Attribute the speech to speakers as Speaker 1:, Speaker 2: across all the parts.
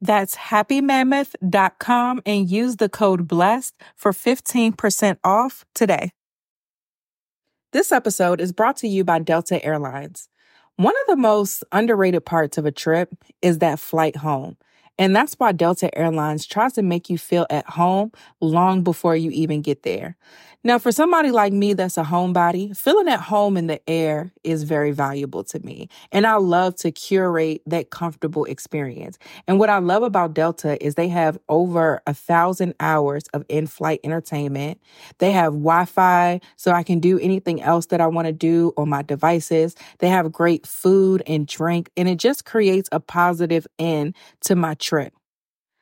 Speaker 1: That's happymammoth.com and use the code BLESSED for 15% off today. This episode is brought to you by Delta Airlines. One of the most underrated parts of a trip is that flight home. And that's why Delta Airlines tries to make you feel at home long before you even get there. Now, for somebody like me that's a homebody, feeling at home in the air is very valuable to me. And I love to curate that comfortable experience. And what I love about Delta is they have over a thousand hours of in flight entertainment. They have Wi Fi, so I can do anything else that I want to do on my devices. They have great food and drink, and it just creates a positive end to my trip.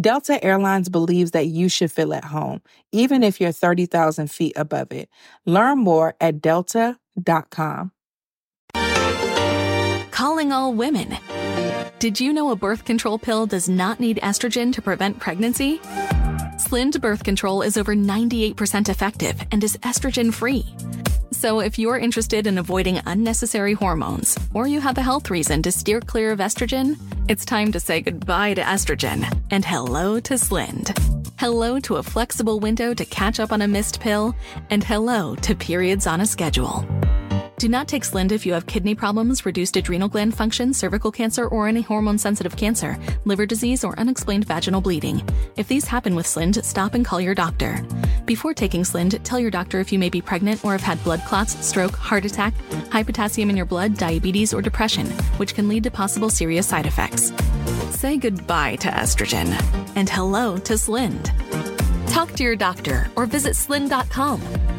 Speaker 1: Delta Airlines believes that you should feel at home, even if you're 30,000 feet above it. Learn more at delta.com.
Speaker 2: Calling all women. Did you know a birth control pill does not need estrogen to prevent pregnancy? Slynd birth control is over 98% effective and is estrogen free. So, if you're interested in avoiding unnecessary hormones, or you have a health reason to steer clear of estrogen, it's time to say goodbye to estrogen and hello to Slynd. Hello to a flexible window to catch up on a missed pill, and hello to periods on a schedule. Do not take Slynd if you have kidney problems, reduced adrenal gland function, cervical cancer, or any hormone sensitive cancer, liver disease, or unexplained vaginal bleeding. If these happen with Slynd, stop and call your doctor. Before taking Slynd, tell your doctor if you may be pregnant or have had blood clots, stroke, heart attack, high potassium in your blood, diabetes, or depression, which can lead to possible serious side effects. Say goodbye to estrogen and hello to Slynd. Talk to your doctor or visit slynd.com.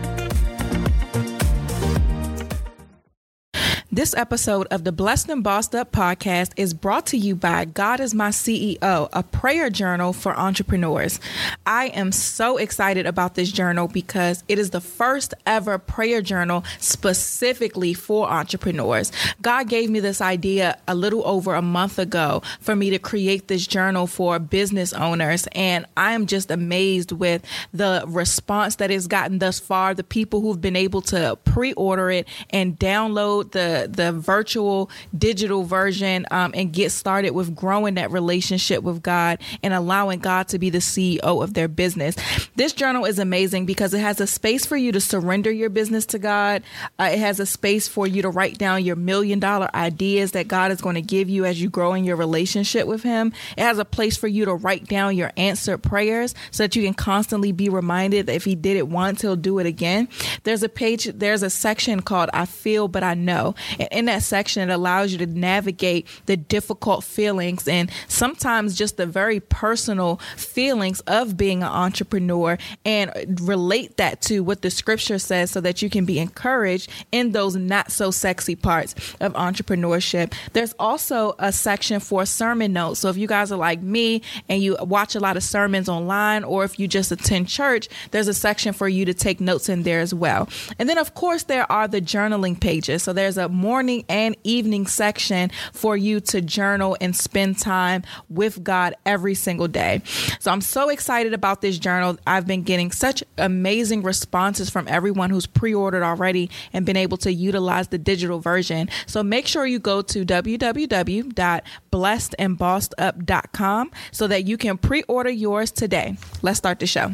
Speaker 1: This episode of the Blessed and Bossed Up podcast is brought to you by God is My CEO, a prayer journal for entrepreneurs. I am so excited about this journal because it is the first ever prayer journal specifically for entrepreneurs. God gave me this idea a little over a month ago for me to create this journal for business owners, and I am just amazed with the response that it's gotten thus far. The people who've been able to pre order it and download the the virtual digital version um, and get started with growing that relationship with God and allowing God to be the CEO of their business. This journal is amazing because it has a space for you to surrender your business to God. Uh, it has a space for you to write down your million dollar ideas that God is going to give you as you grow in your relationship with Him. It has a place for you to write down your answered prayers so that you can constantly be reminded that if He did it once, He'll do it again. There's a page, there's a section called I Feel But I Know. And in that section, it allows you to navigate the difficult feelings and sometimes just the very personal feelings of being an entrepreneur and relate that to what the scripture says so that you can be encouraged in those not so sexy parts of entrepreneurship. There's also a section for sermon notes. So if you guys are like me and you watch a lot of sermons online, or if you just attend church, there's a section for you to take notes in there as well. And then, of course, there are the journaling pages. So there's a morning and evening section for you to journal and spend time with God every single day. So I'm so excited about this journal. I've been getting such amazing responses from everyone who's pre ordered already and been able to utilize the digital version. So make sure you go to www.blessedandbossedup.com so that you can pre order yours today. Let's start the show.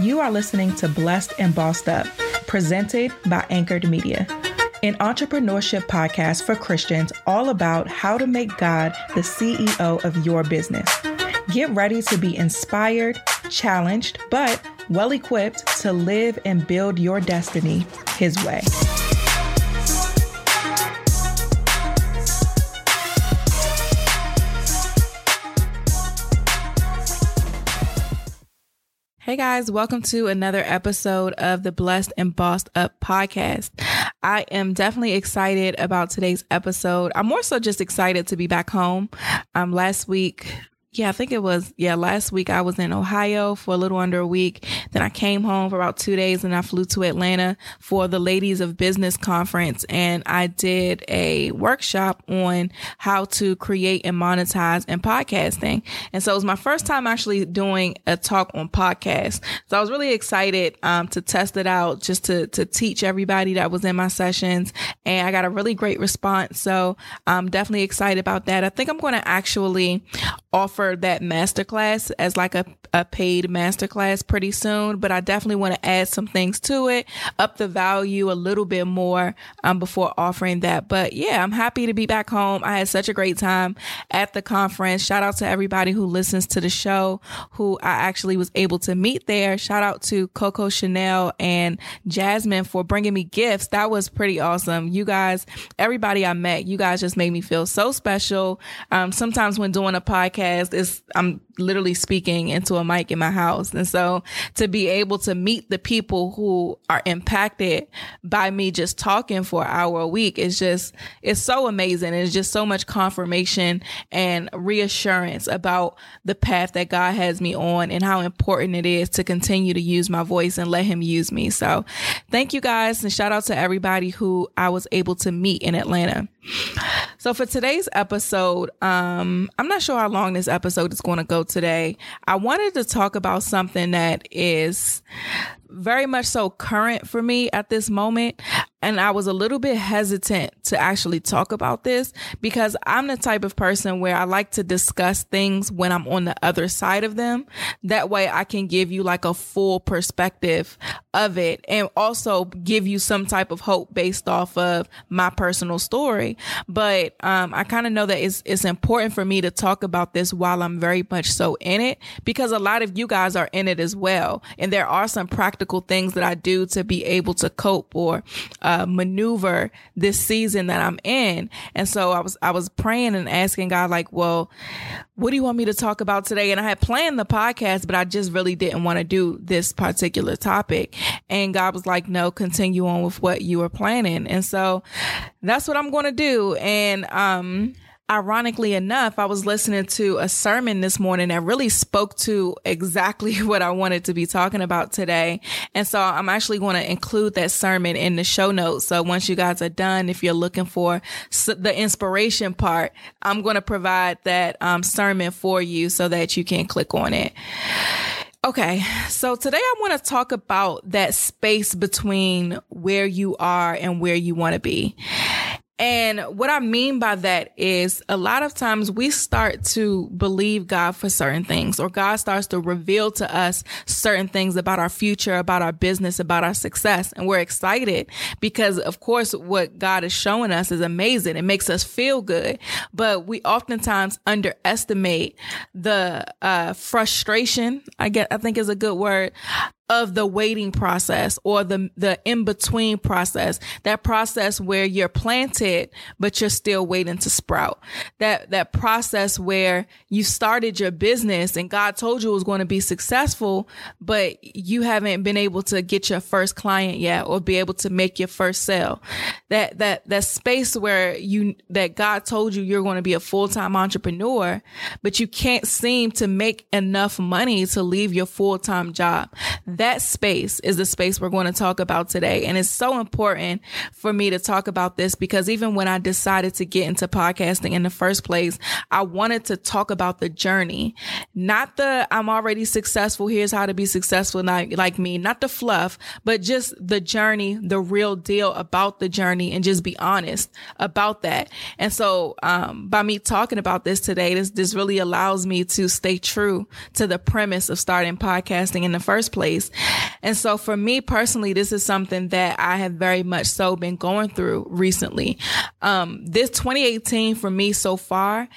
Speaker 1: You are listening to Blessed and Bossed Up, presented by Anchored Media an entrepreneurship podcast for Christians all about how to make God the CEO of your business. Get ready to be inspired, challenged, but well equipped to live and build your destiny His way. Hey guys, welcome to another episode of the Blessed and Bossed Up podcast. I am definitely excited about today's episode. I'm more so just excited to be back home. Um, last week, yeah, I think it was, yeah, last week I was in Ohio for a little under a week. Then I came home for about two days and I flew to Atlanta for the Ladies of Business conference. And I did a workshop on how to create and monetize in podcasting. And so it was my first time actually doing a talk on podcasts. So I was really excited, um, to test it out, just to, to teach everybody that was in my sessions. And I got a really great response. So I'm definitely excited about that. I think I'm going to actually offer that masterclass as like a, a paid masterclass pretty soon, but I definitely want to add some things to it, up the value a little bit more um, before offering that. But yeah, I'm happy to be back home. I had such a great time at the conference. Shout out to everybody who listens to the show, who I actually was able to meet there. Shout out to Coco Chanel and Jasmine for bringing me gifts. That was pretty awesome. You guys, everybody I met, you guys just made me feel so special. Um, sometimes when doing a podcast, podcast. Is I'm literally speaking into a mic in my house. And so to be able to meet the people who are impacted by me just talking for an hour a week is just, it's so amazing. It's just so much confirmation and reassurance about the path that God has me on and how important it is to continue to use my voice and let him use me. So thank you guys and shout out to everybody who I was able to meet in Atlanta. So for today's episode, um, I'm not sure how long this episode is going to go today. I wanted to talk about something that is very much so current for me at this moment. And I was a little bit hesitant to actually talk about this because I'm the type of person where I like to discuss things when I'm on the other side of them. That way I can give you like a full perspective of it and also give you some type of hope based off of my personal story. But, um, I kind of know that it's, it's important for me to talk about this while I'm very much so in it because a lot of you guys are in it as well. And there are some practical things that I do to be able to cope or, uh, maneuver this season that I'm in. And so I was, I was praying and asking God, like, well, what do you want me to talk about today? And I had planned the podcast, but I just really didn't want to do this particular topic. And God was like, no, continue on with what you were planning. And so that's what I'm going to do. And, um, ironically enough, I was listening to a sermon this morning that really spoke to exactly what I wanted to be talking about today. And so I'm actually going to include that sermon in the show notes. So once you guys are done, if you're looking for the inspiration part, I'm going to provide that um, sermon for you so that you can click on it. Okay, so today I want to talk about that space between where you are and where you want to be. And what I mean by that is a lot of times we start to believe God for certain things, or God starts to reveal to us certain things about our future, about our business, about our success. And we're excited because, of course, what God is showing us is amazing. It makes us feel good. But we oftentimes underestimate the uh, frustration, I get, I think is a good word, of the waiting process or the the in between process. That process where you're planted but you're still waiting to sprout. That that process where you started your business and God told you it was going to be successful but you haven't been able to get your first client yet or be able to make your first sale. That that that space where you that God told you you're going to be a full-time entrepreneur but you can't seem to make enough money to leave your full-time job that space is the space we're going to talk about today. And it's so important for me to talk about this because even when I decided to get into podcasting in the first place, I wanted to talk about the journey, not the I'm already successful. Here's how to be successful, not like me, not the fluff, but just the journey, the real deal about the journey and just be honest about that. And so, um, by me talking about this today, this, this really allows me to stay true to the premise of starting podcasting in the first place and so for me personally, this is something that I have very much so been going through recently. Um, this 2018 for me so far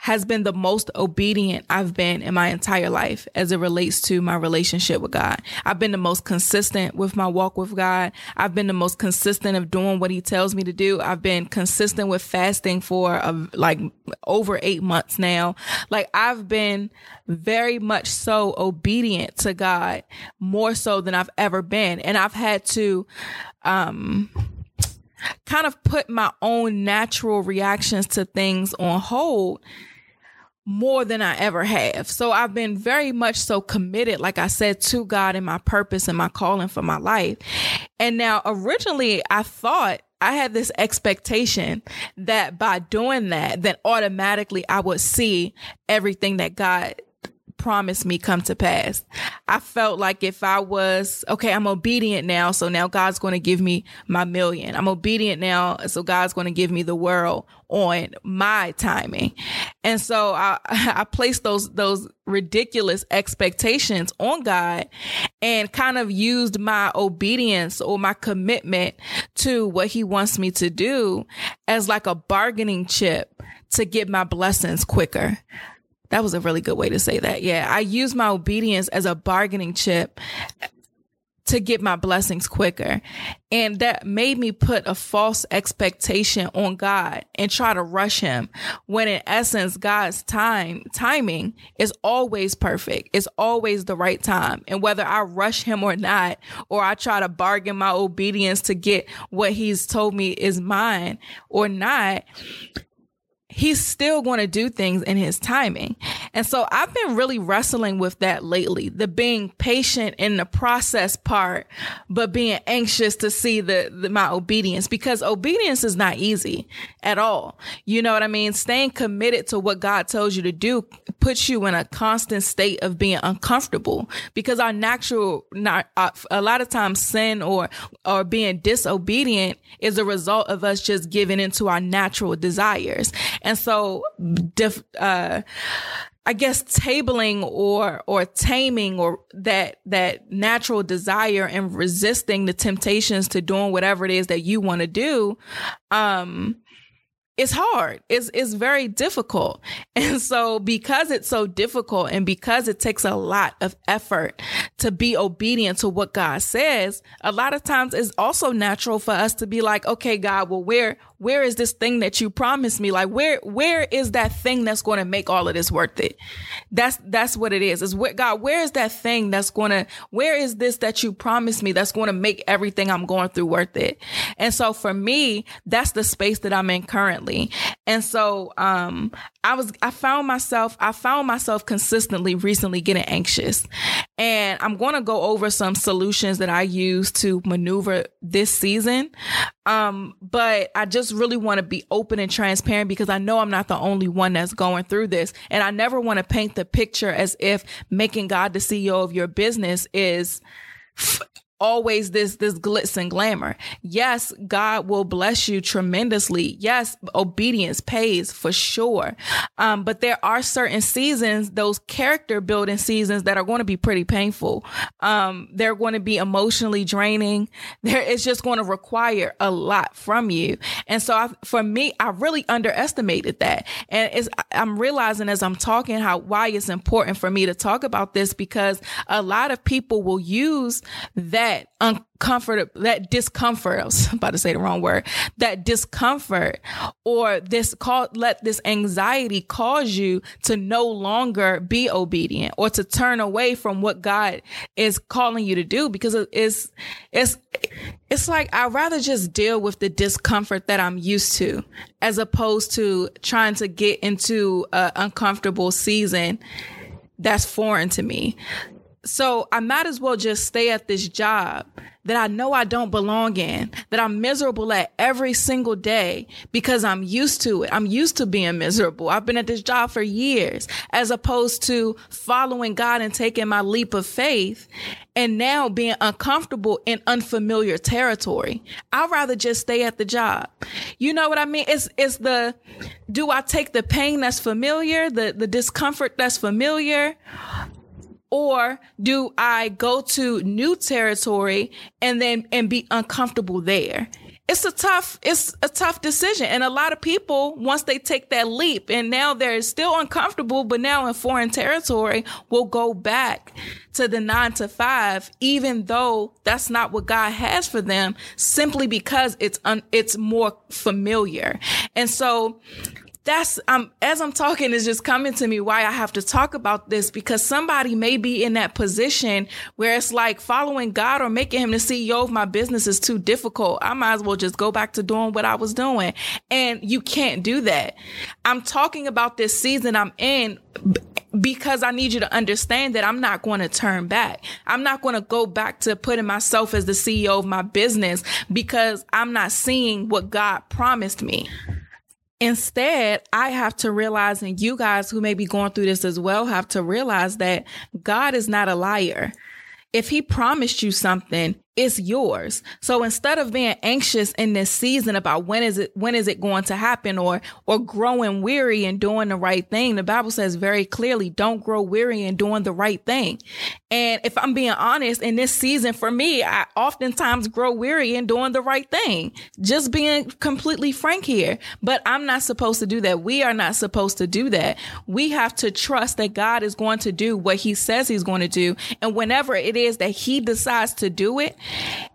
Speaker 1: has been the most obedient I've been in my entire life as it relates to my relationship with God. I've been the most consistent with my walk with God. I've been the most consistent of doing what he tells me to do. I've been consistent with fasting for uh, like over eight months now. Like I've been very much so obedient to God more so than I've ever been. And I've had to, um, kind of put my own natural reactions to things on hold more than I ever have. So I've been very much so committed, like I said, to God and my purpose and my calling for my life. And now originally I thought I had this expectation that by doing that, then automatically I would see everything that God promised me come to pass. I felt like if I was, okay, I'm obedient now. So now God's going to give me my million. I'm obedient now. So God's going to give me the world on my timing. And so I, I placed those, those ridiculous expectations on God and kind of used my obedience or my commitment to what he wants me to do as like a bargaining chip to get my blessings quicker. That was a really good way to say that. Yeah. I use my obedience as a bargaining chip to get my blessings quicker. And that made me put a false expectation on God and try to rush him when in essence, God's time, timing is always perfect. It's always the right time. And whether I rush him or not, or I try to bargain my obedience to get what he's told me is mine or not, he's still going to do things in his timing. And so I've been really wrestling with that lately, the being patient in the process part, but being anxious to see the, the, my obedience because obedience is not easy at all. You know what I mean? Staying committed to what God tells you to do puts you in a constant state of being uncomfortable because our natural, not uh, a lot of times sin or, or being disobedient is a result of us just giving into our natural desires. And so, def, uh, I guess tabling or or taming or that that natural desire and resisting the temptations to doing whatever it is that you want to do um it's hard. It's it's very difficult. And so because it's so difficult and because it takes a lot of effort to be obedient to what God says, a lot of times it's also natural for us to be like, okay, God, well, where where is this thing that you promised me? Like where where is that thing that's going to make all of this worth it? That's that's what it is. Is where God, where is that thing that's going to where is this that you promised me that's going to make everything I'm going through worth it? And so for me, that's the space that I'm in currently. And so um I was I found myself I found myself consistently recently getting anxious. And I'm going to go over some solutions that I use to maneuver this season. Um but I just really want to be open and transparent because I know I'm not the only one that's going through this. And I never want to paint the picture as if making God the CEO of your business is always this this glitz and glamour. Yes, God will bless you tremendously. Yes, obedience pays for sure. Um, but there are certain seasons, those character building seasons that are going to be pretty painful. Um, they're going to be emotionally draining. There it's just going to require a lot from you. And so I, for me, I really underestimated that. And I'm realizing as I'm talking how why it's important for me to talk about this because a lot of people will use that uncomfort, that discomfort, I was about to say the wrong word, that discomfort or this call, let this anxiety cause you to no longer be obedient or to turn away from what God is calling you to do because it's, it's, it's like I'd rather just deal with the discomfort that I'm used to as opposed to trying to get into an uncomfortable season that's foreign to me. So I might as well just stay at this job that I know I don't belong in, that I'm miserable at every single day because I'm used to it. I'm used to being miserable. I've been at this job for years as opposed to following God and taking my leap of faith and now being uncomfortable in unfamiliar territory. I'd rather just stay at the job. You know what I mean? It's, it's the, do I take the pain that's familiar, the, the discomfort that's familiar? Or do I go to new territory and then and be uncomfortable there? It's a tough it's a tough decision and a lot of people once they take that leap and now they're still uncomfortable but now in foreign territory will go back to the 9 to 5 even though that's not what God has for them simply because it's un, it's more familiar. And so that's um as I'm talking is just coming to me why I have to talk about this because somebody may be in that position where it's like following God or making him the CEO of my business is too difficult. I might as well just go back to doing what I was doing. And you can't do that. I'm talking about this season I'm in because I need you to understand that I'm not going to turn back. I'm not going to go back to putting myself as the CEO of my business because I'm not seeing what God promised me. Instead, I have to realize, and you guys who may be going through this as well have to realize that God is not a liar. If he promised you something, it's yours. So instead of being anxious in this season about when is it when is it going to happen or or growing weary and doing the right thing, the Bible says very clearly, don't grow weary in doing the right thing. And if I'm being honest, in this season for me, I oftentimes grow weary in doing the right thing. Just being completely frank here. But I'm not supposed to do that. We are not supposed to do that. We have to trust that God is going to do what he says he's going to do. And whenever it is that he decides to do it,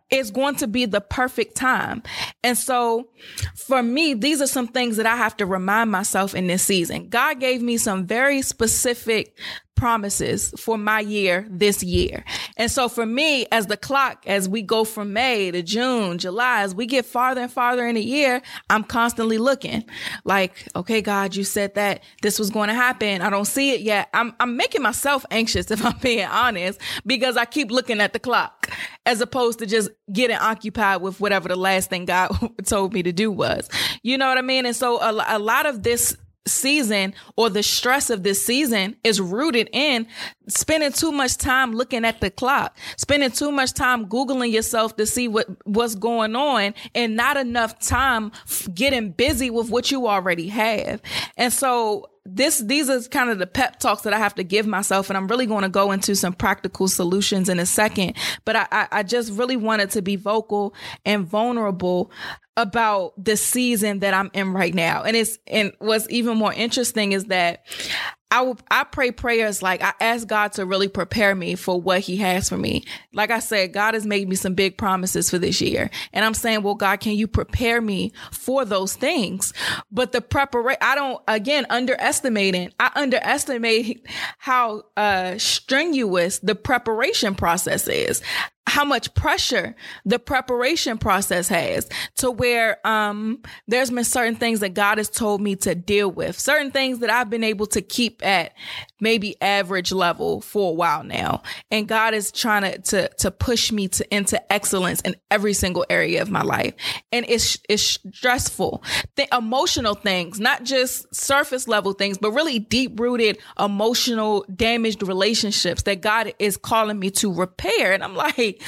Speaker 1: it's going to be the perfect time. And so for me, these are some things that I have to remind myself in this season. God gave me some very specific promises for my year this year. And so for me, as the clock, as we go from May to June, July, as we get farther and farther in the year, I'm constantly looking like, okay, God, you said that this was going to happen. I don't see it yet. I'm, I'm making myself anxious if I'm being honest because I keep looking at the clock as opposed to just getting occupied with whatever the last thing God told me to do was. You know what I mean? And so a, a lot of this season or the stress of this season is rooted in spending too much time looking at the clock, spending too much time Googling yourself to see what, what's going on and not enough time getting busy with what you already have. And so this these are kind of the pep talks that I have to give myself, and I'm really going to go into some practical solutions in a second. But I, I, I just really wanted to be vocal and vulnerable about the season that I'm in right now. And it's and what's even more interesting is that I will, I pray prayers like I ask God to really prepare me for what he has for me. Like I said, God has made me some big promises for this year. And I'm saying, well, God, can you prepare me for those things? But the preparation, I don't, again, underestimating, I underestimate how, uh, strenuous the preparation process is how much pressure the preparation process has to where um there's been certain things that God has told me to deal with, certain things that I've been able to keep keep at maybe average level for a while now. And God is trying to, to, to push me to into excellence in every single area of my life. And it's, it's stressful. The emotional things, not just surface level things, but really deep rooted emotional damaged relationships that God is calling me to repair. And I'm like,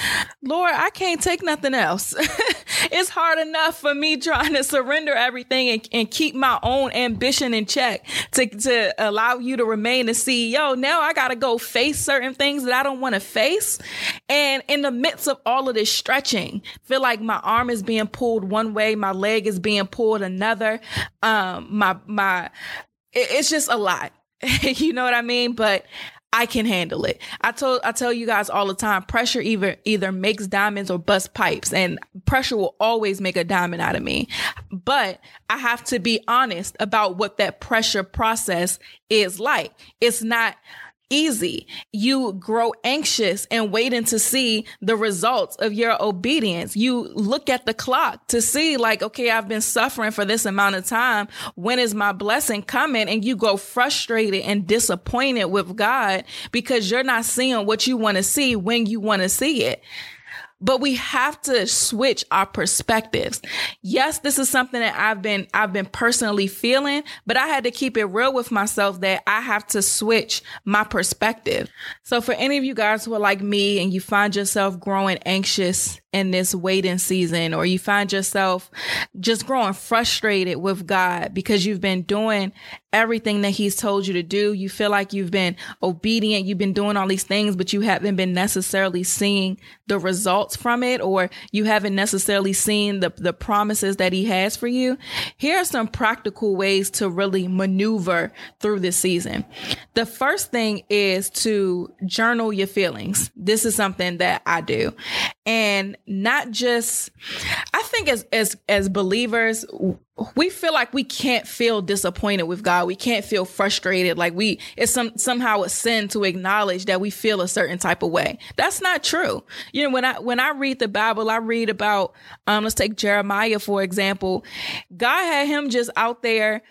Speaker 1: Lord, I can't take nothing else. it's hard enough for me trying to surrender everything and, and keep my own ambition in check to, to allow you to remain the CEO. Now I got to go face certain things that I don't want to face. And in the midst of all of this stretching, feel like my arm is being pulled one way, my leg is being pulled another. Um, my, my, it's just a lot. you know what I mean? But I can handle it. I told I tell you guys all the time, pressure either either makes diamonds or bust pipes and pressure will always make a diamond out of me. But I have to be honest about what that pressure process is like. It's not easy. You grow anxious and waiting to see the results of your obedience. You look at the clock to see like, okay, I've been suffering for this amount of time. When is my blessing coming? And you go frustrated and disappointed with God because you're not seeing what you want to see when you want to see it but we have to switch our perspectives. Yes, this is something that I've been, I've been personally feeling, but I had to keep it real with myself that I have to switch my perspective. So for any of you guys who are like me and you find yourself growing anxious in this waiting season, or you find yourself just growing frustrated with God because you've been doing everything that he's told you to do. You feel like you've been obedient. You've been doing all these things, but you haven't been necessarily seeing the results from it, or you haven't necessarily seen the, the promises that he has for you. Here are some practical ways to really maneuver through this season. The first thing is to journal your feelings. This is something that I do. And not just, I think as, as, as believers, we feel like we can't feel disappointed with God. We can't feel frustrated. Like we, it's some, somehow a sin to acknowledge that we feel a certain type of way. That's not true. You know, when I, when I read the Bible, I read about, um, let's take Jeremiah, for example. God had him just out there,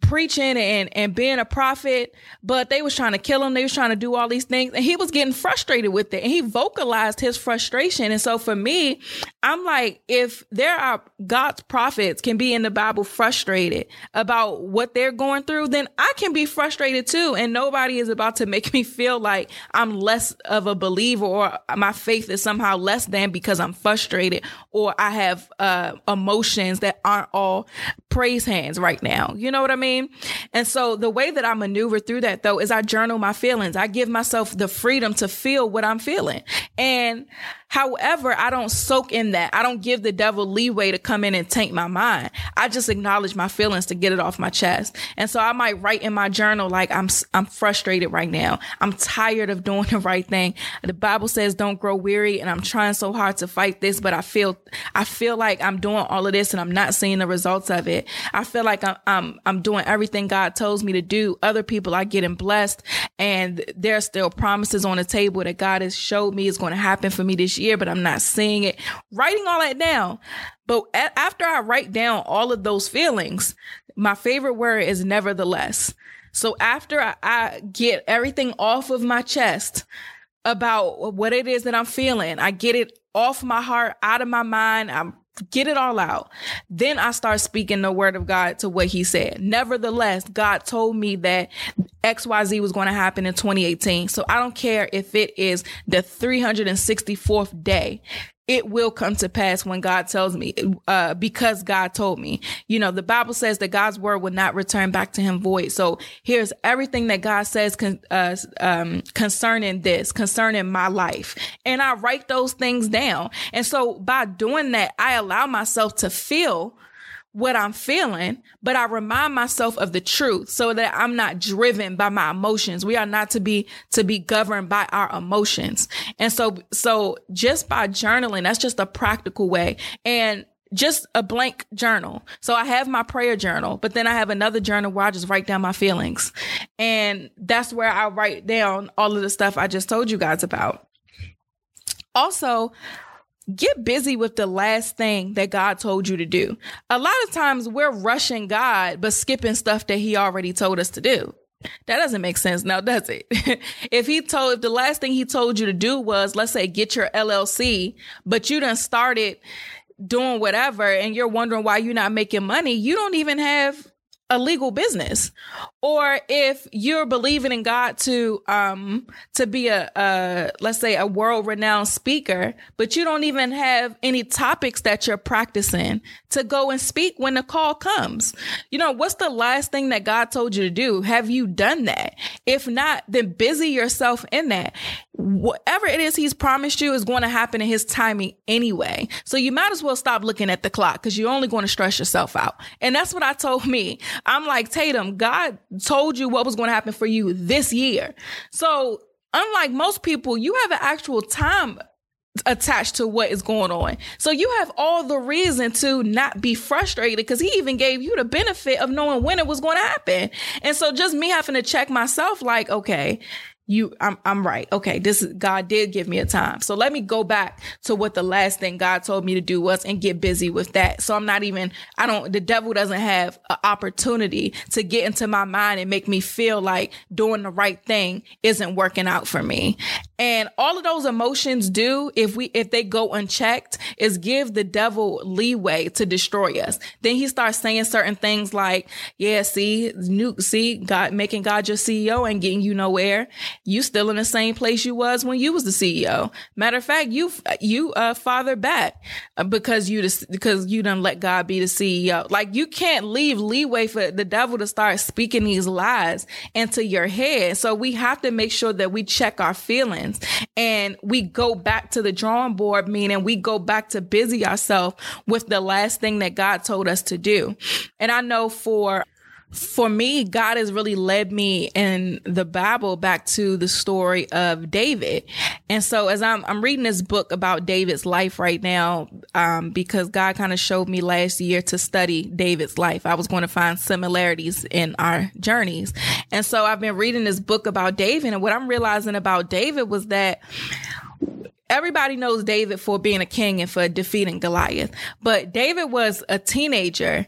Speaker 1: preaching and, and being a prophet, but they was trying to kill him. They was trying to do all these things and he was getting frustrated with it and he vocalized his frustration. And so for me, I'm like, if there are God's prophets can be in the Bible frustrated about what they're going through, then I can be frustrated too. And nobody is about to make me feel like I'm less of a believer or my faith is somehow less than because I'm frustrated or I have uh, emotions that aren't all praise hands right now. You know what I mean? And so the way that I maneuver through that though is I journal my feelings. I give myself the freedom to feel what I'm feeling. And However, I don't soak in that. I don't give the devil leeway to come in and taint my mind. I just acknowledge my feelings to get it off my chest. And so I might write in my journal, like, I'm, I'm frustrated right now. I'm tired of doing the right thing. The Bible says don't grow weary and I'm trying so hard to fight this, but I feel, I feel like I'm doing all of this and I'm not seeing the results of it. I feel like I'm, I'm, I'm doing everything God tells me to do. Other people are getting blessed and there's still promises on the table that God has showed me is going to happen for me this year, but I'm not seeing it. Writing all that down. But a- after I write down all of those feelings, my favorite word is nevertheless. So after I, I get everything off of my chest about what it is that I'm feeling, I get it off my heart, out of my mind. I'm get it all out. Then I start speaking the word of God to what he said. Nevertheless, God told me that XYZ was going to happen in 2018. So I don't care if it is the 364th day it will come to pass when God tells me, uh, because God told me. You know, the Bible says that God's word will not return back to him void. So here's everything that God says con- uh, um, concerning this, concerning my life. And I write those things down. And so by doing that, I allow myself to feel what I'm feeling, but I remind myself of the truth so that I'm not driven by my emotions. We are not to be, to be governed by our emotions. And so, so just by journaling, that's just a practical way. And just a blank journal. So I have my prayer journal, but then I have another journal where I just write down my feelings. And that's where I write down all of the stuff I just told you guys about. Also, get busy with the last thing that God told you to do. A lot of times we're rushing God, but skipping stuff that he already told us to do. That doesn't make sense now, does it? if he told, if the last thing he told you to do was, let's say, get your LLC, but you done started doing whatever and you're wondering why you're not making money, you don't even have a legal business or if you're believing in God to um to be a, a let's say a world renowned speaker but you don't even have any topics that you're practicing to go and speak when the call comes. You know what's the last thing that God told you to do? Have you done that? If not then busy yourself in that. Whatever it is he's promised you is going to happen in his timing anyway. So you might as well stop looking at the clock because you're only going to stress yourself out. And that's what I told me. I'm like, Tatum, God told you what was going to happen for you this year. So, unlike most people, you have an actual time attached to what is going on. So you have all the reason to not be frustrated because he even gave you the benefit of knowing when it was going to happen. And so just me having to check myself like, okay, you I'm I'm right. Okay, this is God did give me a time. So let me go back to what the last thing God told me to do was and get busy with that. So I'm not even I don't the devil doesn't have an opportunity to get into my mind and make me feel like doing the right thing isn't working out for me. And all of those emotions do if we if they go unchecked is give the devil leeway to destroy us. Then he starts saying certain things like, yeah, see, new see, God making God your CEO and getting you nowhere you still in the same place you was when you was the CEO. Matter of fact, you you uh father back uh, because you just because you done let God be the CEO. Like you can't leave leeway for the devil to start speaking these lies into your head. So we have to make sure that we check our feelings and we go back to the drawing board, meaning we go back to busy ourselves with the last thing that God told us to do. And I know for for me, God has really led me in the Bible back to the story of David. And so as I'm, I'm reading this book about David's life right now, um, because God kind of showed me last year to study David's life. I was going to find similarities in our journeys. And so I've been reading this book about David. And what I'm realizing about David was that everybody knows David for being a king and for defeating Goliath. But David was a teenager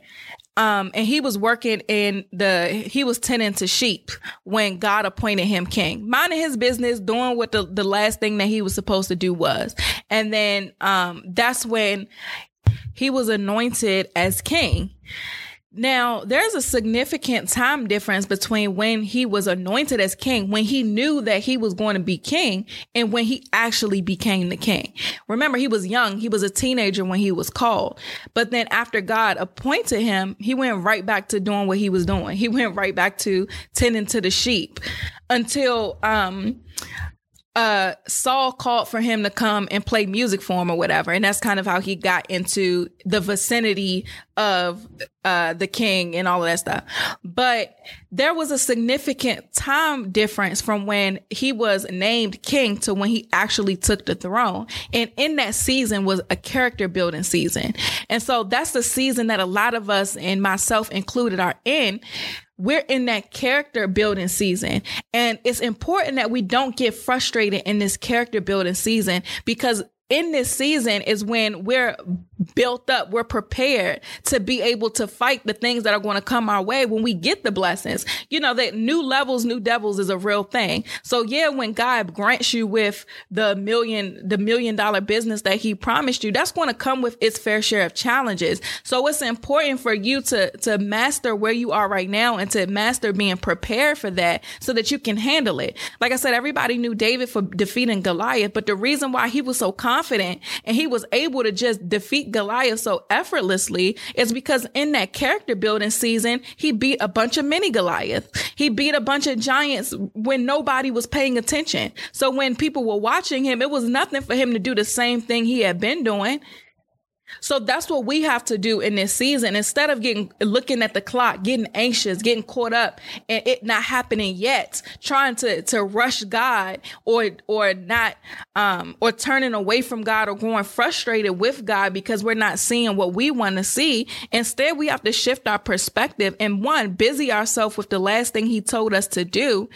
Speaker 1: um, and he was working in the, he was tending to sheep when God appointed him king, minding his business, doing what the, the last thing that he was supposed to do was. And then, um, that's when he was anointed as king. Now, there's a significant time difference between when he was anointed as king, when he knew that he was going to be king, and when he actually became the king. Remember, he was young. He was a teenager when he was called. But then after God appointed him, he went right back to doing what he was doing. He went right back to tending to the sheep until, um, uh Saul called for him to come and play music for him or whatever. And that's kind of how he got into the vicinity of uh the king and all of that stuff. But there was a significant time difference from when he was named king to when he actually took the throne. And in that season was a character building season. And so that's the season that a lot of us and myself included are in we're in that character building season. And it's important that we don't get frustrated in this character building season because in this season is when we're built up, we're prepared to be able to fight the things that are going to come our way when we get the blessings. You know, that new levels, new devils is a real thing. So yeah, when God grants you with the million, the million dollar business that he promised you, that's going to come with its fair share of challenges. So it's important for you to, to master where you are right now and to master being prepared for that so that you can handle it. Like I said, everybody knew David for defeating Goliath, but the reason why he was so confident and he was able to just defeat Goliath so effortlessly is because in that character building season, he beat a bunch of mini Goliath. He beat a bunch of giants when nobody was paying attention. So when people were watching him, it was nothing for him to do the same thing he had been doing. So that's what we have to do in this season. Instead of getting looking at the clock, getting anxious, getting caught up and it not happening yet, trying to to rush God or or not um or turning away from God or going frustrated with God because we're not seeing what we want to see. Instead, we have to shift our perspective and one, busy ourselves with the last thing he told us to do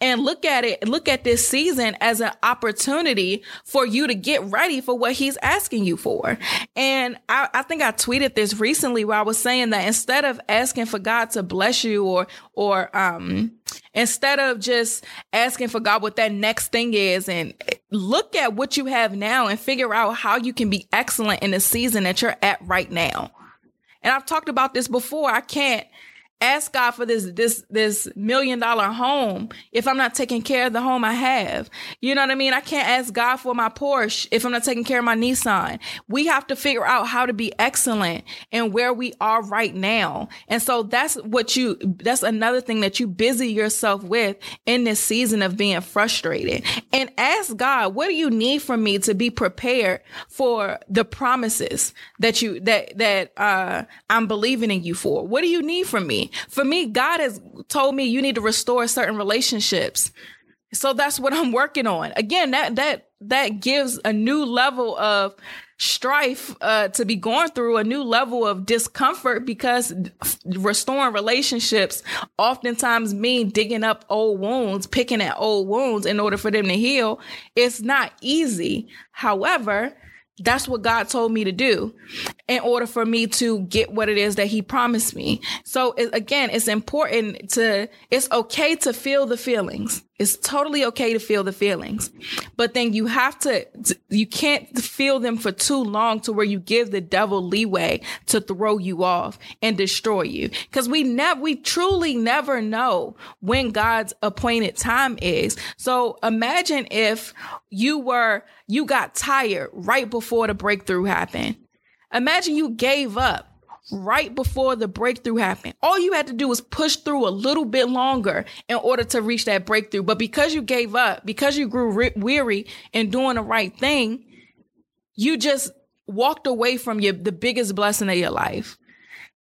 Speaker 1: and look at it, look at this season as an opportunity for you to get ready for what he's asking you for. And And I, I think I tweeted this recently where I was saying that instead of asking for God to bless you or, or, um, instead of just asking for God what that next thing is and look at what you have now and figure out how you can be excellent in the season that you're at right now. And I've talked about this before. I can't ask God for this this this million dollar home if I'm not taking care of the home I have. You know what I mean? I can't ask God for my Porsche if I'm not taking care of my Nissan. We have to figure out how to be excellent in where we are right now. And so that's what you that's another thing that you busy yourself with in this season of being frustrated. And ask God, what do you need from me to be prepared for the promises that you that that uh I'm believing in you for? What do you need from me? For me, God has told me you need to restore certain relationships. So that's what I'm working on. Again, that that that gives a new level of strife uh, to be going through, a new level of discomfort because restoring relationships oftentimes mean digging up old wounds, picking at old wounds in order for them to heal. It's not easy. However, that's what God told me to do in order for me to get what it is that he promised me. So it, again, it's important to, it's okay to feel the feelings. It's totally okay to feel the feelings, but then you have to, you can't feel them for too long to where you give the devil leeway to throw you off and destroy you. Cause we never, we truly never know when God's appointed time is. So imagine if you were, you got tired right before the breakthrough happened. Imagine you gave up right before the breakthrough happened. All you had to do was push through a little bit longer in order to reach that breakthrough. But because you gave up, because you grew re- weary in doing the right thing, you just walked away from your the biggest blessing of your life.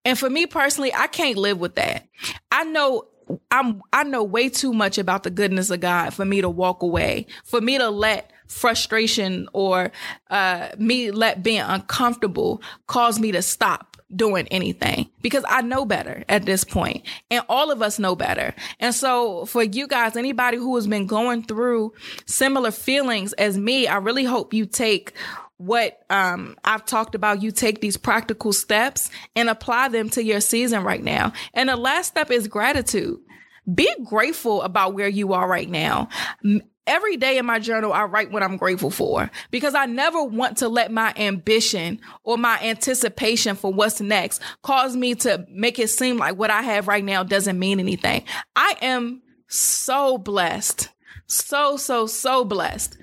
Speaker 1: And for me personally, I can't live with that. I know I'm I know way too much about the goodness of God for me to walk away, for me to let frustration or uh, me let being uncomfortable cause me to stop doing anything because I know better at this point and all of us know better. And so for you guys, anybody who has been going through similar feelings as me, I really hope you take what um, I've talked about, you take these practical steps and apply them to your season right now. And the last step is gratitude. Be grateful about where you are right now every day in my journal, I write what I'm grateful for because I never want to let my ambition or my anticipation for what's next cause me to make it seem like what I have right now doesn't mean anything. I am so blessed. So, so, so blessed.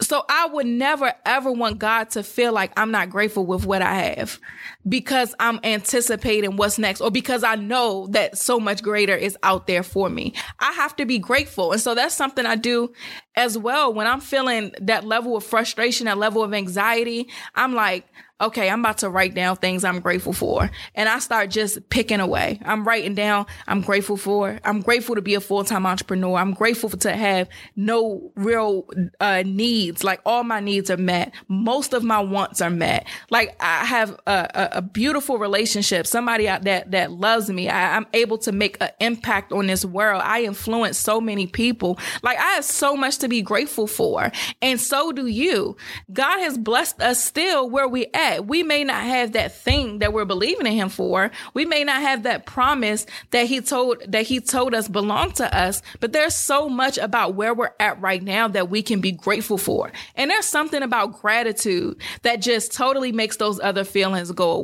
Speaker 1: So I would never ever want God to feel like I'm not grateful with what I have because I'm anticipating what's next or because I know that so much greater is out there for me. I have to be grateful. And so that's something I do as well. When I'm feeling that level of frustration, that level of anxiety, I'm like, okay, I'm about to write down things I'm grateful for. And I start just picking away. I'm writing down, I'm grateful for, I'm grateful to be a full-time entrepreneur. I'm grateful to have no real uh, needs. Like all my needs are met. Most of my wants are met. Like I have a, a, a beautiful relationship, somebody that, that loves me. I, I'm able to make an impact on this world. I influence so many people. Like I have so much to be grateful for. And so do you. God has blessed us still where we at. We may not have that thing that we're believing in him for. We may not have that promise that he told, that he told us belonged to us, but there's so much about where we're at right now that we can be grateful for. And there's something about gratitude that just totally makes those other feelings go away.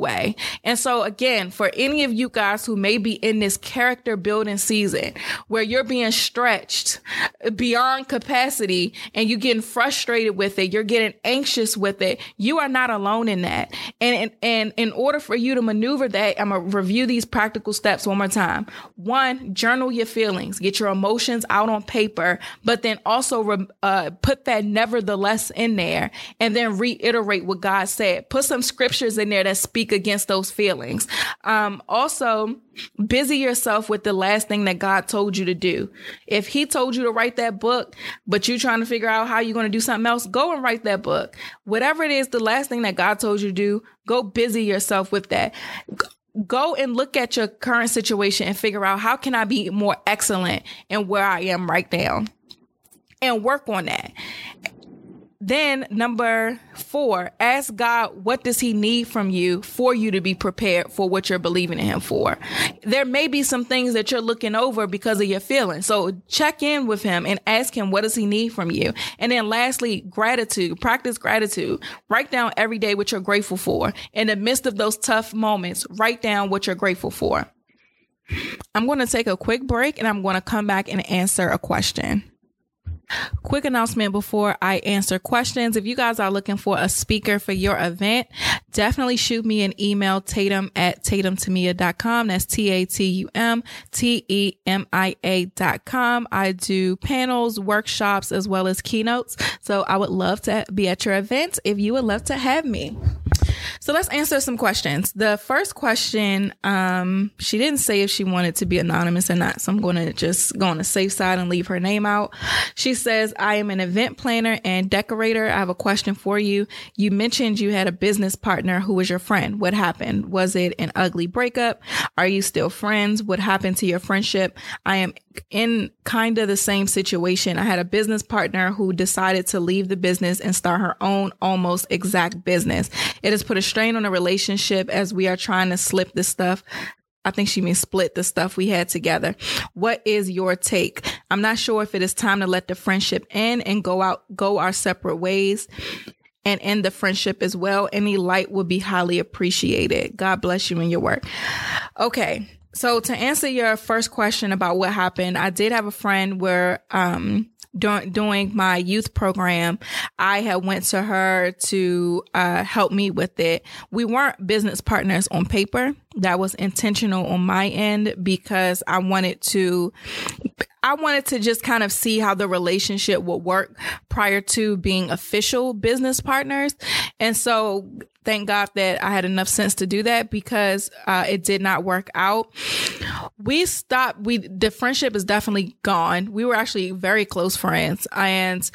Speaker 1: And so again, for any of you guys who may be in this character building season where you're being stretched beyond capacity and you're getting frustrated with it, you're getting anxious with it, you are not alone in that. And, and, and in order for you to maneuver that, I'm going to review these practical steps one more time. One, journal your feelings, get your emotions out on paper, but then also uh, put that nevertheless in there and then reiterate what God said. Put some scriptures in there that speak against those feelings. Um, also, busy yourself with the last thing that God told you to do. If he told you to write that book, but you're trying to figure out how you're going to do something else, go and write that book. Whatever it is, the last thing that God told you to do, go busy yourself with that. Go and look at your current situation and figure out how can I be more excellent in where I am right now and work on that then number four, ask God, what does he need from you for you to be prepared for what you're believing in him for? There may be some things that you're looking over because of your feelings. So check in with him and ask him, what does he need from you? And then lastly, gratitude, practice gratitude. Write down every day what you're grateful for. In the midst of those tough moments, write down what you're grateful for. I'm going to take a quick break and I'm going to come back and answer a question. Quick announcement before I answer questions. If you guys are looking for a speaker for your event, definitely shoot me an email, tatum at tatumtemia.com. That's T-A-T-U-M-T-E-M-I-A dot com. I do panels, workshops, as well as keynotes. So I would love to be at your event if you would love to have me. So let's answer some questions. The first question, um, she didn't say if she wanted to be anonymous or not. So I'm going to just go on the safe side and leave her name out. She says, I am an event planner and decorator. I have a question for you. You mentioned you had a business partner who was your friend. What happened? Was it an ugly breakup? Are you still friends? What happened to your friendship? I am in kind of the same situation. I had a business partner who decided to leave the business and start her own almost exact business. It has put a strain on a relationship as we are trying to slip this stuff I think she means split the stuff we had together. What is your take? I'm not sure if it is time to let the friendship end and go out, go our separate ways and end the friendship as well. Any light would be highly appreciated. God bless you in your work. Okay. So to answer your first question about what happened, I did have a friend where, um, during, doing my youth program, I had went to her to uh, help me with it. We weren't business partners on paper. That was intentional on my end because I wanted to I wanted to just kind of see how the relationship would work prior to being official business partners. And so thank God that I had enough sense to do that because uh, it did not work out. We stopped. We the friendship is definitely gone. We were actually very close friends, and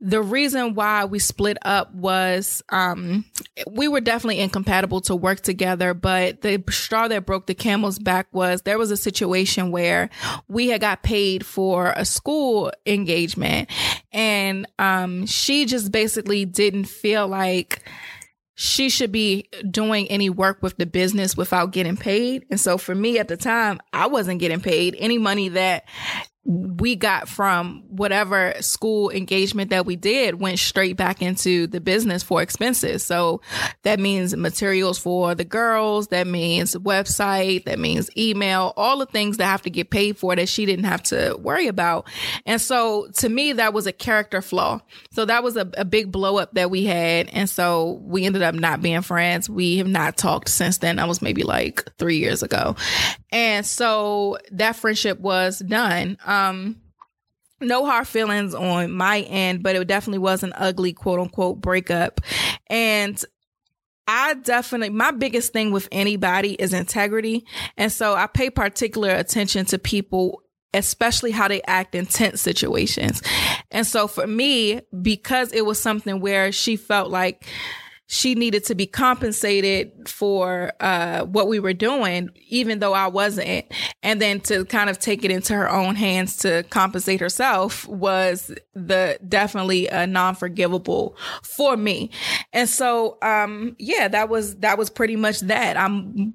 Speaker 1: the reason why we split up was um, we were definitely incompatible to work together but the straw that broke the camel's back was there was a situation where we had got paid for a school engagement and um, she just basically didn't feel like she should be doing any work with the business without getting paid. And so for me at the time, I wasn't getting paid any money that we got from whatever school engagement that we did went straight back into the business for expenses. So that means materials for the girls, that means website, that means email, all the things that have to get paid for that she didn't have to worry about. And so to me, that was a character flaw. So that was a, a big blow up that we had. And so we ended up not being friends. We have not talked since then. That was maybe like three years ago. And so that friendship was done. Um, no hard feelings on my end, but it definitely was an ugly quote unquote breakup. And I definitely, my biggest thing with anybody is integrity. And so I pay particular attention to people especially how they act in tense situations. And so for me, because it was something where she felt like she needed to be compensated for uh, what we were doing, even though I wasn't. And then to kind of take it into her own hands to compensate herself was the definitely a non-forgivable for me. And so, um, yeah, that was that was pretty much that.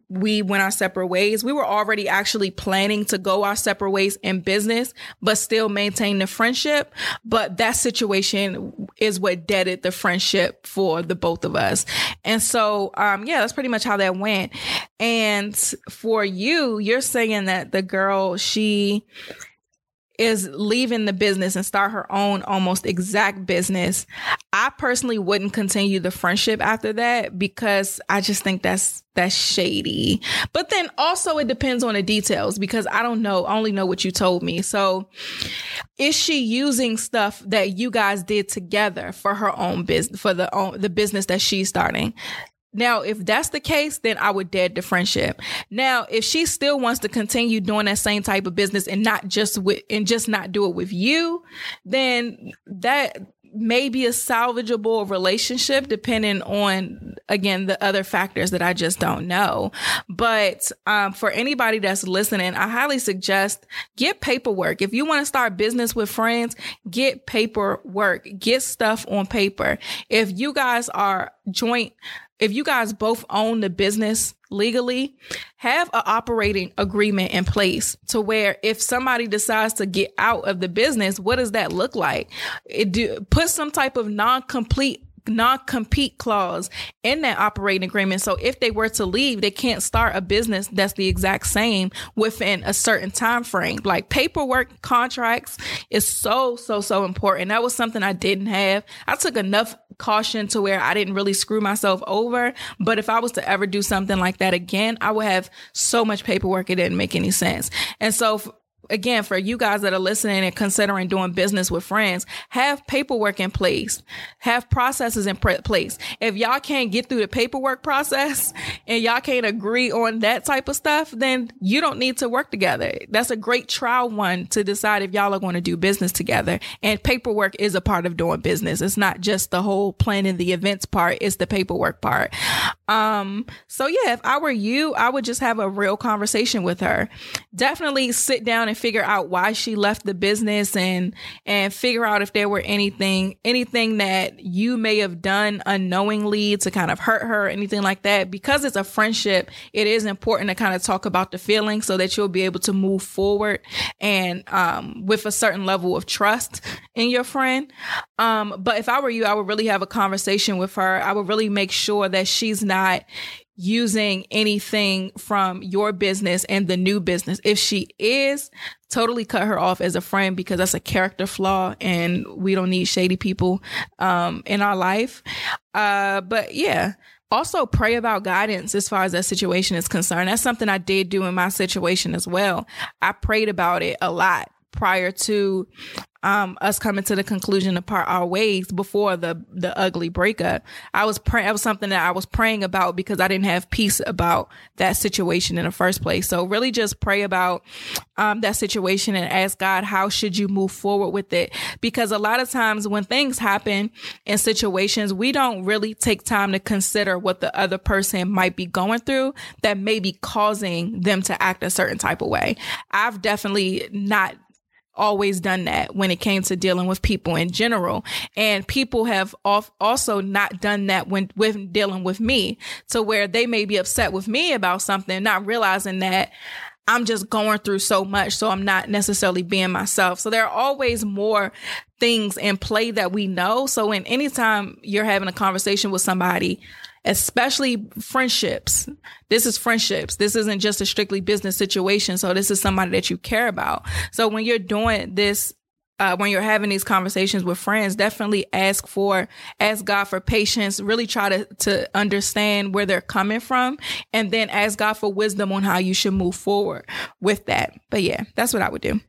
Speaker 1: We went our separate ways. We were already actually planning to go our separate ways in business, but still maintain the friendship. But that situation is what deaded the friendship for the both of us us. And so, um, yeah, that's pretty much how that went. And for you, you're saying that the girl, she, is leaving the business and start her own almost exact business. I personally wouldn't continue the friendship after that because I just think that's that's shady. But then also it depends on the details because I don't know, I only know what you told me. So is she using stuff that you guys did together for her own business for the own, the business that she's starting? Now, if that's the case, then I would dead the friendship. Now, if she still wants to continue doing that same type of business and not just with, and just not do it with you, then that may be a salvageable relationship depending on again, the other factors that I just don't know. But um, for anybody that's listening, I highly suggest get paperwork. If you want to start business with friends, get paperwork, get stuff on paper. If you guys are joint if you guys both own the business legally, have an operating agreement in place to where if somebody decides to get out of the business, what does that look like? It do, put some type of non-complete non-compete clause in that operating agreement. So if they were to leave, they can't start a business that's the exact same within a certain time frame. Like paperwork contracts is so, so, so important. That was something I didn't have. I took enough caution to where I didn't really screw myself over. But if I was to ever do something like that again, I would have so much paperwork it didn't make any sense. And so again, for you guys that are listening and considering doing business with friends, have paperwork in place, have processes in place. If y'all can't get through the paperwork process and y'all can't agree on that type of stuff, then you don't need to work together. That's a great trial one to decide if y'all are going to do business together. And paperwork is a part of doing business. It's not just the whole planning the events part, it's the paperwork part. Um, so yeah, if I were you, I would just have a real conversation with her. Definitely sit down and figure out why she left the business and and figure out if there were anything anything that you may have done unknowingly to kind of hurt her, anything like that. Because it's a friendship, it is important to kind of talk about the feelings so that you'll be able to move forward and um, with a certain level of trust in your friend. Um, but if I were you, I would really have a conversation with her. I would really make sure that she's not using anything from your business and the new business. If she is, totally cut her off as a friend because that's a character flaw and we don't need shady people um, in our life. Uh, but yeah. Also, pray about guidance as far as that situation is concerned. That's something I did do in my situation as well. I prayed about it a lot prior to um, us coming to the conclusion to part our ways before the the ugly breakup. I was praying. That was something that I was praying about because I didn't have peace about that situation in the first place. So really, just pray about um, that situation and ask God how should you move forward with it. Because a lot of times when things happen in situations, we don't really take time to consider what the other person might be going through that may be causing them to act a certain type of way. I've definitely not always done that when it came to dealing with people in general. And people have also not done that when with dealing with me to where they may be upset with me about something, not realizing that I'm just going through so much. So I'm not necessarily being myself. So there are always more things in play that we know. So when anytime you're having a conversation with somebody, especially friendships. This is friendships. This isn't just a strictly business situation. So this is somebody that you care about. So when you're doing this, uh, when you're having these conversations with friends, definitely ask for, ask God for patience. Really try to, to understand where they're coming from and then ask God for wisdom on how you should move forward with that. But yeah, that's what I would do.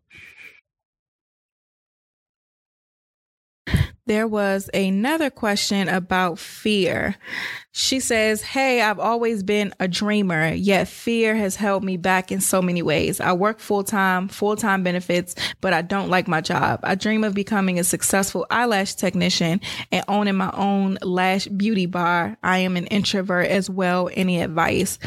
Speaker 1: There was another question about fear. She says, Hey, I've always been a dreamer, yet fear has held me back in so many ways. I work full time, full time benefits, but I don't like my job. I dream of becoming a successful eyelash technician and owning my own lash beauty bar. I am an introvert as well. Any advice?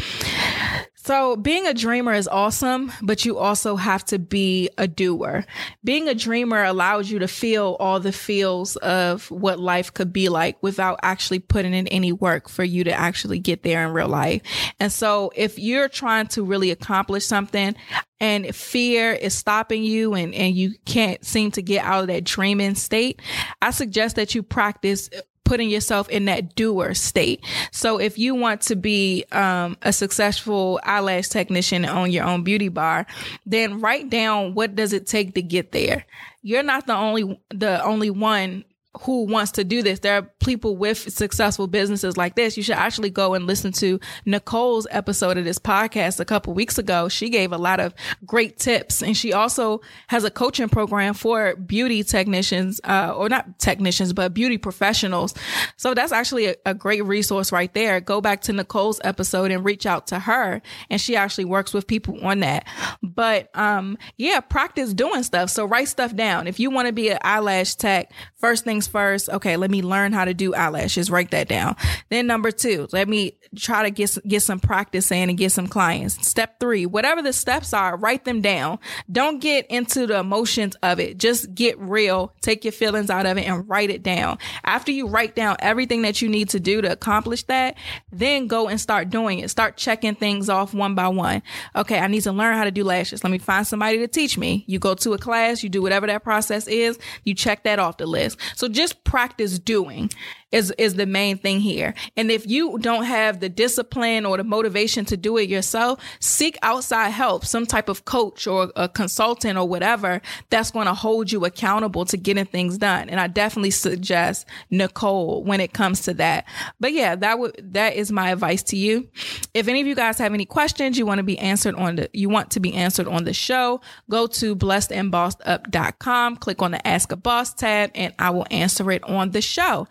Speaker 1: So being a dreamer is awesome, but you also have to be a doer. Being a dreamer allows you to feel all the feels of what life could be like without actually putting in any work for you to actually get there in real life. And so if you're trying to really accomplish something, and fear is stopping you and, and you can't seem to get out of that dreaming state, I suggest that you practice putting yourself in that doer state. So if you want to be um, a successful eyelash technician on your own beauty bar, then write down what does it take to get there. You're not the only the only one who wants to do this. There are people with successful businesses like this. You should actually go and listen to Nicole's episode of this podcast a couple weeks ago. She gave a lot of great tips and she also has a coaching program for beauty technicians, uh, or not technicians, but beauty professionals. So that's actually a, a great resource right there. Go back to Nicole's episode and reach out to her and she actually works with people on that. But, um, yeah, practice doing stuff. So write stuff down. If you want to be an eyelash tech, first things first. Okay, let me learn how to do eyelashes. Write that down. Then number two, let me try to get get some practice in and get some clients. Step three, whatever the steps are, write them down. Don't get into the emotions of it. Just get real. Take your feelings out of it and write it down. After you write down everything that you need to do to accomplish that, then go and start doing it. Start checking things off one by one. Okay, I need to learn how to do lashes. Let me find somebody to teach me. You go to a class, you do whatever that process is, you check that off the list. So just practice doing is is the main thing here. And if you don't have the discipline or the motivation to do it yourself, seek outside help, some type of coach or a consultant or whatever that's going to hold you accountable to getting things done. And I definitely suggest Nicole when it comes to that. But yeah, that would that is my advice to you. If any of you guys have any questions you want to be answered on the you want to be answered on the show, go to blessedandbossedup.com, click on the Ask a Boss tab, and I will answer it on the show.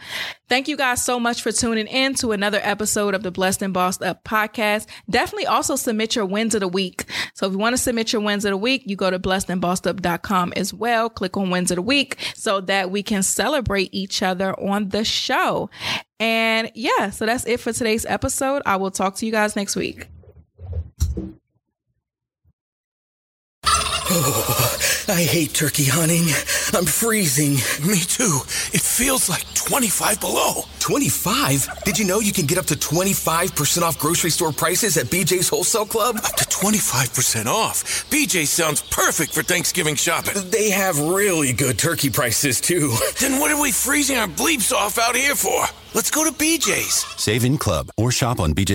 Speaker 1: Thank you guys so much for tuning in to another episode of the Blessed and Bossed Up uh, podcast. Definitely also submit your wins of the week. So if you want to submit your wins of the week, you go to blessedandbossedup.com as well. Click on wins of the week so that we can celebrate each other on the show. And yeah, so that's it for today's episode. I will talk to you guys next week.
Speaker 3: Oh, I hate turkey hunting. I'm freezing.
Speaker 4: Me too. It feels like 25 below.
Speaker 3: 25? Did you know you can get up to 25% off grocery store prices at BJ's Wholesale Club?
Speaker 4: Up to 25% off. BJ sounds perfect for Thanksgiving shopping.
Speaker 3: They have really good turkey prices too.
Speaker 4: Then what are we freezing our bleeps off out here for? Let's go to BJ's.
Speaker 5: Save in club or shop on BJ's